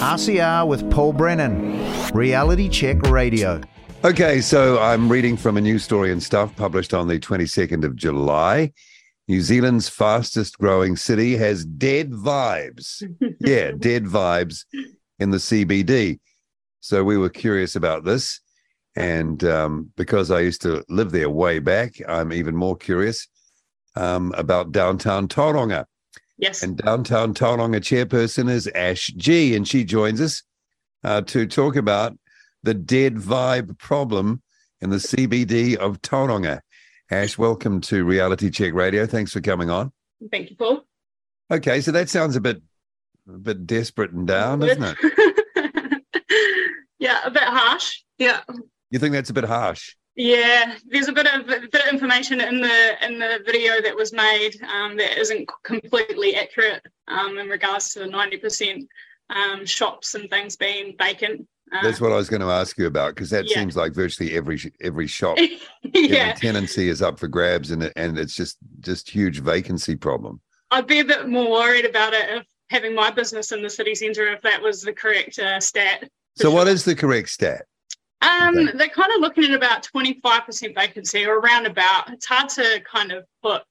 RCR with Paul Brennan, Reality Check Radio. Okay, so I'm reading from a news story and stuff published on the 22nd of July. New Zealand's fastest growing city has dead vibes. yeah, dead vibes in the CBD. So we were curious about this. And um, because I used to live there way back, I'm even more curious um, about downtown Tauranga. Yes. And downtown Tauranga chairperson is Ash Gee, and she joins us uh, to talk about the dead vibe problem in the CBD of Tauranga. Ash, welcome to Reality Check Radio. Thanks for coming on. Thank you, Paul. Okay, so that sounds a bit, a bit desperate and down, doesn't it? yeah, a bit harsh. Yeah. You think that's a bit harsh? Yeah, there's a bit of a bit of information in the in the video that was made um, that isn't completely accurate um, in regards to the ninety percent um, shops and things being vacant. Uh, That's what I was going to ask you about because that yeah. seems like virtually every every shop yeah, every tenancy is up for grabs and and it's just just huge vacancy problem. I'd be a bit more worried about it if having my business in the city centre if that was the correct uh, stat. So what sure. is the correct stat? Um, Okay. they're kind of looking at about 25% vacancy or around about. It's hard to kind of put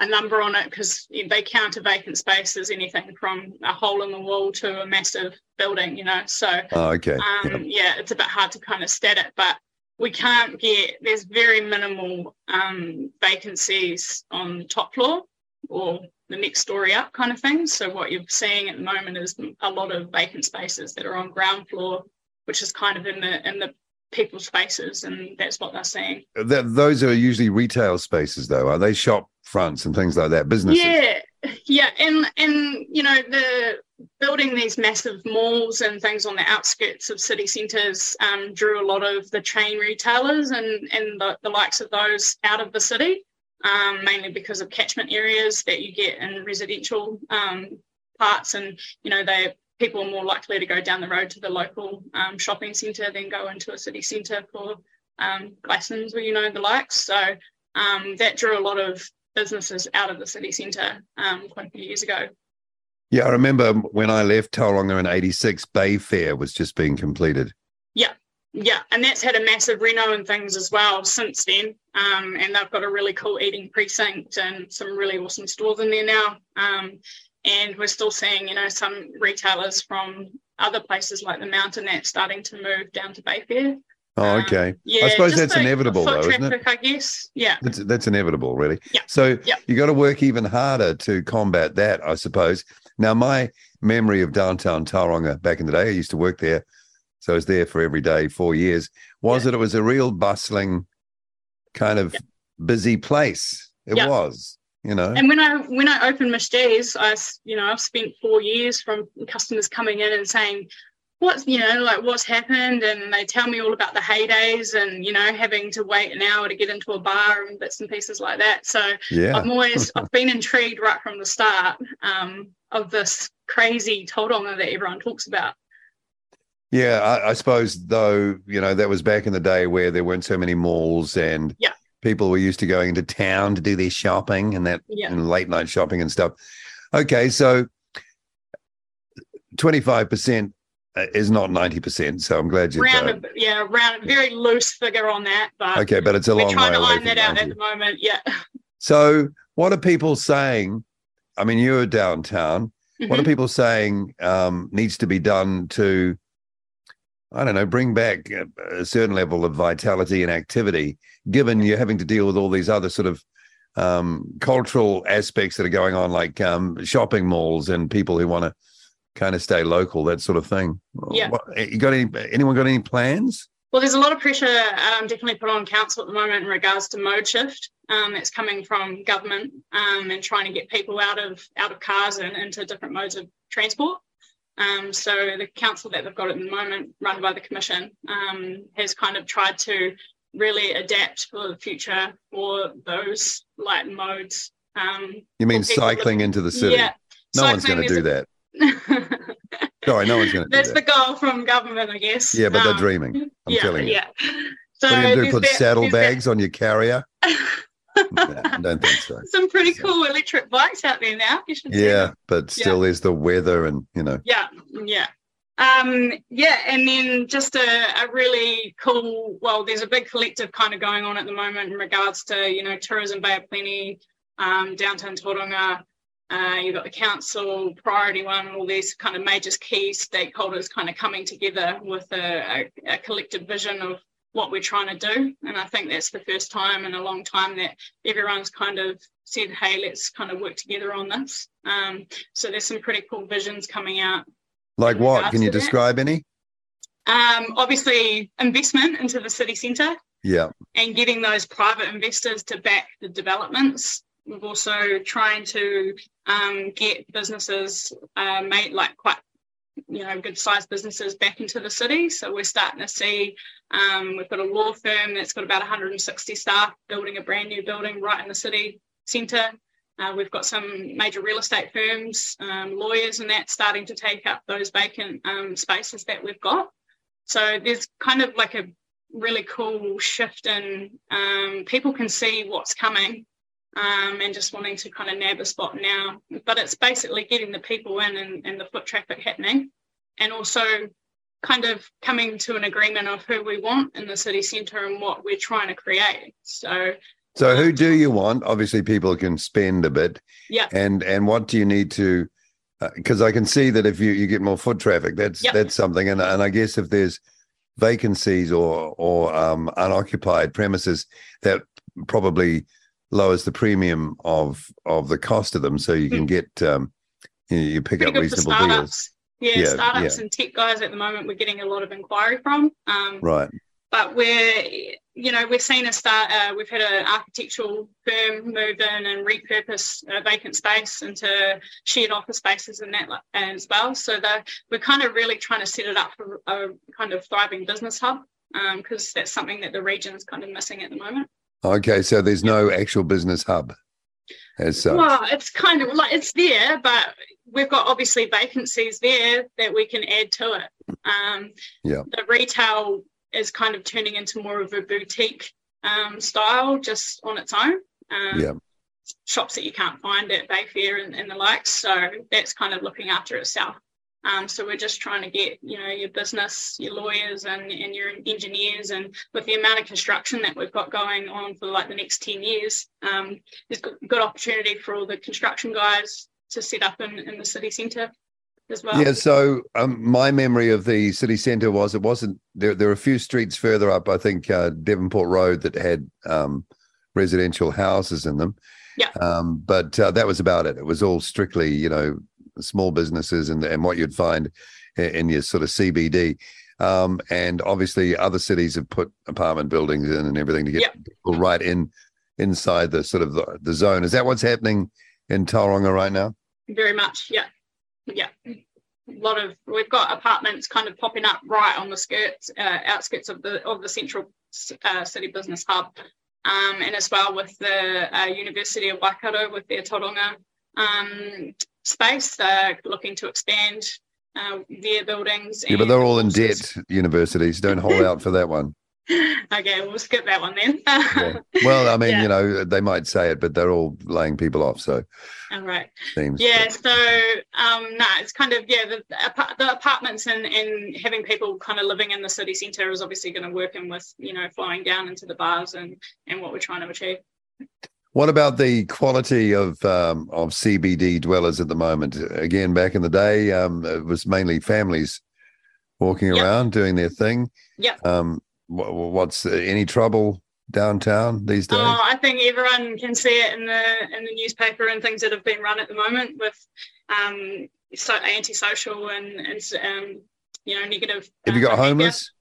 a number on it because they count a vacant space as anything from a hole in the wall to a massive building, you know. So, Oh, okay. um, yeah, it's a bit hard to kind of stat it, but we can't get, there's very minimal um, vacancies on the top floor or the next story up kind of thing. So, what you're seeing at the moment is a lot of vacant spaces that are on ground floor, which is kind of in the in the people's faces, and that's what they're seeing. Th- those are usually retail spaces, though. Are they shop fronts and things like that? Businesses. Yeah, yeah, and and you know the building these massive malls and things on the outskirts of city centres um, drew a lot of the chain retailers and and the, the likes of those out of the city, um, mainly because of catchment areas that you get in residential um, parts, and you know they people are more likely to go down the road to the local um, shopping centre than go into a city centre for um, lessons or you know the likes. So um, that drew a lot of businesses out of the city centre um, quite a few years ago. Yeah, I remember when I left Tauranga in '86, Bayfair was just being completed. Yeah, yeah, and that's had a massive reno and things as well since then. Um, and they've got a really cool eating precinct and some really awesome stores in there now. Um, and we're still seeing, you know, some retailers from other places like the Mountain that starting to move down to Bayfair. Oh, Um, okay. Yeah, I suppose that's the inevitable, though, isn't it? I guess. Yeah. That's, that's inevitable, really. Yeah. So Yeah. you got to work even harder to combat that, I suppose. Now, my memory of downtown Tauranga back in the day, I used to work there, so I was there for every day, four years. Was Yeah. that it was a real bustling, kind of busy place? It Yeah. was, you know. And when I when I opened Miss Gee's, I you know I've spent four years from customers coming in and saying, what's you know like what's happened, and they tell me all about the heydays and you know having to wait an hour to get into a bar and bits and pieces like that. So yeah. I'm always I've been intrigued right from the start um, of this crazy Tauranga that everyone talks about. Yeah, I, I suppose though, you know, that was back in the day where there weren't so many malls and Yeah. People were used to going into town to do their shopping and that Yeah. and late night shopping and stuff. Okay, so 25% is not 90%. So I'm glad you Round, uh, a, yeah, round, very loose figure on that, but Okay, but it's a we're long trying way to iron that out 90. at the moment. Yeah. So what are people saying? I mean, you're downtown. What are Mhm. people saying um, needs to be done to, I don't know, bring back a, a certain level of vitality and activity, given you're having to deal with all these other sort of um, cultural aspects that are going on, like um, shopping malls and people who want to kind of stay local, that sort of thing. Yeah. What, you got any? Anyone got any plans? Well, there's a lot of pressure um, definitely put on council at the moment in regards to mode shift. Um, that's coming from government um, and trying to get people out of out of cars and into different modes of transport. Um, so the council that they've got at the moment, run by the commission, um, has kind of tried to really adapt for the future for those light modes. Um, You mean cycling into the city? Yeah, no one's going to do is that. Sorry, no one's going to do That's that. the goal from government, I guess. Yeah, but they're Um, dreaming. I'm yeah, telling you. yeah. So what are you going to do? Put saddlebags on your carrier? I don't think so. Some pretty So- cool electric bikes out there now. You should Yeah, but still, there's the weather, and you know, Yeah, yeah. Um, yeah, and then just a, a, really cool. Well, there's a big collective kind of going on at the moment in regards to you know tourism Bay of Plenty, um, downtown Tauranga. Uh, you've got the council, priority one, all these kind of major key stakeholders kind of coming together with a, a, a collective vision of what we're trying to do. And I think that's the first time in a long time that everyone's kind of said, hey, let's kind of work together on this. Um, so there's some pretty cool visions coming out like what? Can you describe any? Um, obviously, investment into the city centre. Yeah. And getting those private investors to back the developments. We've also trying to um, get businesses uh, made like quite you know good sized businesses back into the city. So we're starting to see um, we've got a law firm that's got about 160 staff building a brand new building right in the city centre. Uh, we've got some major real estate firms, um, lawyers, and that starting to take up those vacant um, spaces that we've got. So there's kind of like a really cool shift in um, people can see what's coming um, and just wanting to kind of nab a spot now. But it's basically getting the people in and, and the foot traffic happening, and also kind of coming to an agreement of who we want in the city centre and what we're trying to create. So so who do you want? Obviously, people can spend a bit. Yeah. And and what do you need to? Because uh, I can see that if you you get more foot traffic, that's yep. that's something. And and I guess if there's vacancies or or um, unoccupied premises, that probably lowers the premium of of the cost of them, so you can mm. get um, you, you pick Pretty up reasonable deals. Yeah, yeah, startups yeah. and tech guys at the moment we're getting a lot of inquiry from. Um, right but we're you know we've seen a start uh, we've had an architectural firm move in and repurpose a vacant space into shared office spaces and that as well so we're kind of really trying to set it up for a kind of thriving business hub because um, that's something that the region is kind of missing at the moment okay so there's no actual business hub as such well it's kind of like it's there but we've got obviously vacancies there that we can add to it um, yeah the retail is kind of turning into more of a boutique um, style just on its own. Um, yeah. Shops that you can't find at Bayfair and, and the likes. So that's kind of looking after itself. Um, so we're just trying to get, you know, your business, your lawyers and, and your engineers and with the amount of construction that we've got going on for like the next 10 years, um, there's good, good opportunity for all the construction guys to set up in, in the city centre as well. Yeah, so um, my memory of the city centre was it wasn't there. There were a few streets further up, I think uh, Devonport Road, that had um, residential houses in them. Yeah. Um, but uh, that was about it. It was all strictly, you know, small businesses and and what you'd find in, in your sort of CBD. Um, and obviously, other cities have put apartment buildings in and everything to get people right in inside the sort of the, the zone. Is that what's happening in Tauranga right now? Very much, yeah yeah, a lot of we've got apartments kind of popping up right on the skirts, uh, outskirts of the of the central uh, city business hub, um, and as well with the uh, University of Waikato with their Tauranga um, space. They're looking to expand uh, their buildings. Yeah, but they're all in debt. Universities don't hold out for that one. okay, we'll skip that one then. yeah. Well, I mean, yeah. you know, they might say it, but they're all laying people off. So, all right. Seems yeah. So, um, no, it's kind of yeah, the, the apartments and and having people kind of living in the city centre is obviously going to work in with you know flowing down into the bars and and what we're trying to achieve. What about the quality of um, of CBD dwellers at the moment? Again, back in the day, um, it was mainly families walking yep. around doing their thing. Yeah. Um, what's uh, any trouble downtown these days? Oh, I think everyone can see it in the in the newspaper and things that have been run at the moment with um, so antisocial and and um, you know negative. Have you got homeless?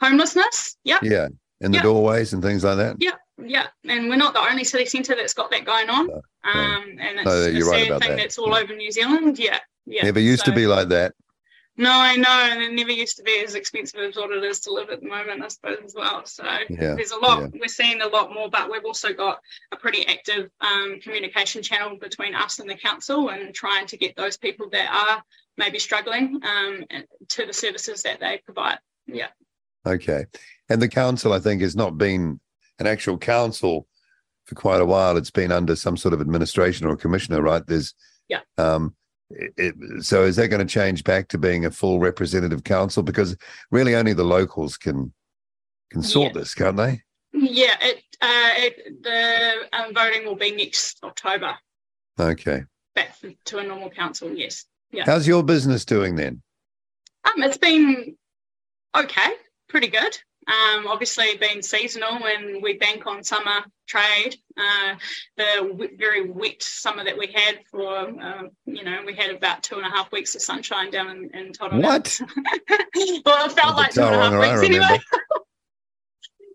Homelessness, yeah. Yeah, in the yep. doorways and things like that. Yeah, yeah, and we're not the only city centre that's got that going on. No, no. Um, and it's no, a sad right thing that. that's all over New Zealand. Yeah, yeah. Never used so, to be like that. No, I know, and it never used to be as expensive as what it is to live at the moment, I suppose, as well. So yeah, there's a lot. Yeah. We're seeing a lot more, but we've also got a pretty active um, communication channel between us and the council, and trying to get those people that are maybe struggling um, to the services that they provide. Yeah. Okay, and the council, I think, has not been an actual council for quite a while. It's been under some sort of administration or commissioner, right? There's yeah. Um, it, it, so is that going to change back to being a full representative council? Because really, only the locals can can sort Yeah. this, can't they? Yeah, it, uh, it, the um, voting will be next October. Okay. Back to a normal council. Yes. Yeah. How's your business doing then? Um, it's been okay, pretty good. Um, obviously being seasonal and we bank on summer trade. Uh, the w- very wet summer that we had for, uh, you know, we had about two and a half weeks of sunshine down in, in Tauranga. What? well, it felt like two and a half weeks anyway.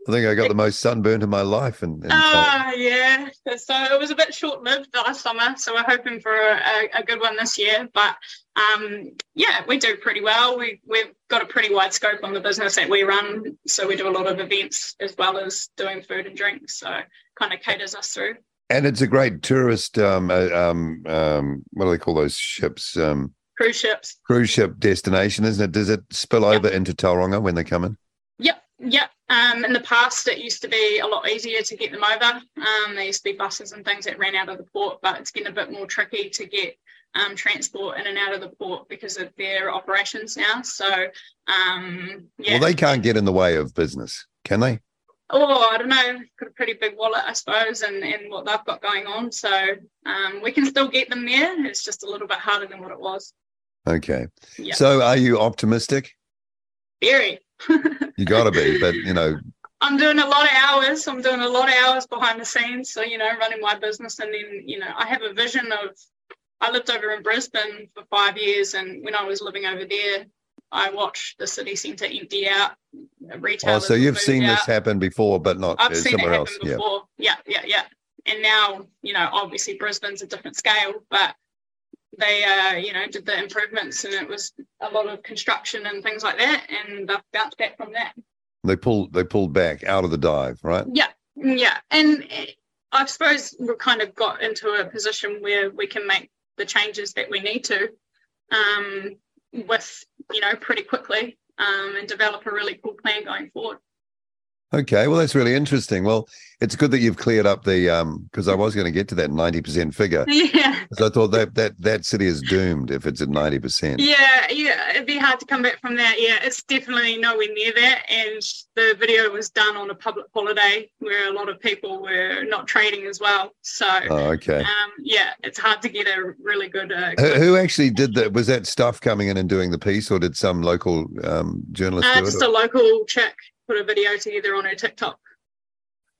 I think I got the most sunburnt in my life. And Ah, yeah. So it was a bit short-lived last summer. So we're hoping for a, a good one this year. But um, yeah, we do pretty well. We we've got a pretty wide scope on the business that we run. So we do a lot of events as well as doing food and drinks. So kind of caters us through. and it's a great tourist. Um, uh, um, um, what do they call those ships? Um, Cruise ships. cruise ship destination, isn't it? Does it spill Yeah. over into Tauranga when they come in? Yep, yep. Um, in the past, it used to be a lot easier to get them over. Um, there used to be buses and things that ran out of the port, but it's getting a bit more tricky to get um, transport in and out of the port because of their operations now. So, um, yeah. Well, they can't get in the way of business, can they? oh, I don't know, got a pretty big wallet, I suppose, and, and what they've got going on. So um, we can still get them there. It's just a little bit harder than what it was. Okay. Yeah. So, are you optimistic? Very. You got to be, but you know, I'm doing a lot of hours. I'm doing a lot of hours behind the scenes. So, you know, running my business. And then, you know, I have a vision of, I lived over in Brisbane for five years. And when I was living over there, I watched the city centre empty out. Retail. oh, so you've seen this happen before, but not I've uh, seen it somewhere happen else. Yeah. Yeah, yeah, yeah. And now, you know, obviously Brisbane's a different scale, but they, uh, you know, did the improvements and it was a lot of construction and things like that. And they've bounced back from that. They pulled they pulled back out of the dive, right? Yeah, yeah, and I suppose we've kind of got into a position where we can make the changes that we need to, um, with you know pretty quickly, um, and develop a really cool plan going forward. Okay, well that's really interesting. Well, it's good that you've cleared up the um because I was going to get to that ninety percent figure. Yeah, I thought that that that city is doomed if it's at ninety percent. yeah, yeah. It'd be hard to come back from that. Yeah, it's definitely nowhere near that. And the video was done on a public holiday where a lot of people were not trading as well. So. Oh, okay. Um, yeah, it's hard to get a really good. Uh, Who, good who actually did that? Was that stuff coming in and doing the piece, or did some local um, journalist Uh, do just it? a local chick put a video together on her TikTok.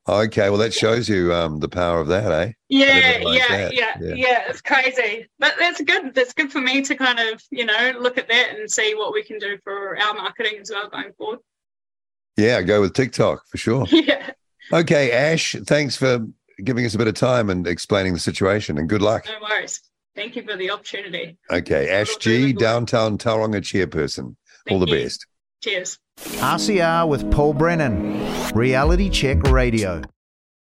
Okay, well that shows you um, the power of that, eh? Yeah, yeah, yeah, Yeah. yeah, It's crazy, but that's good. That's good for me to kind of you know look at that and see what we can do for our marketing as well going forward. Yeah, go with TikTok for sure. yeah, Okay, Ash, thanks for giving us a bit of time and explaining the situation, and good luck. no worries. Thank you for the opportunity. Okay, Ash Gee, downtown Tauranga chairperson. All the you. best. Cheers. RCR with Paul Brennan, Reality Check Radio.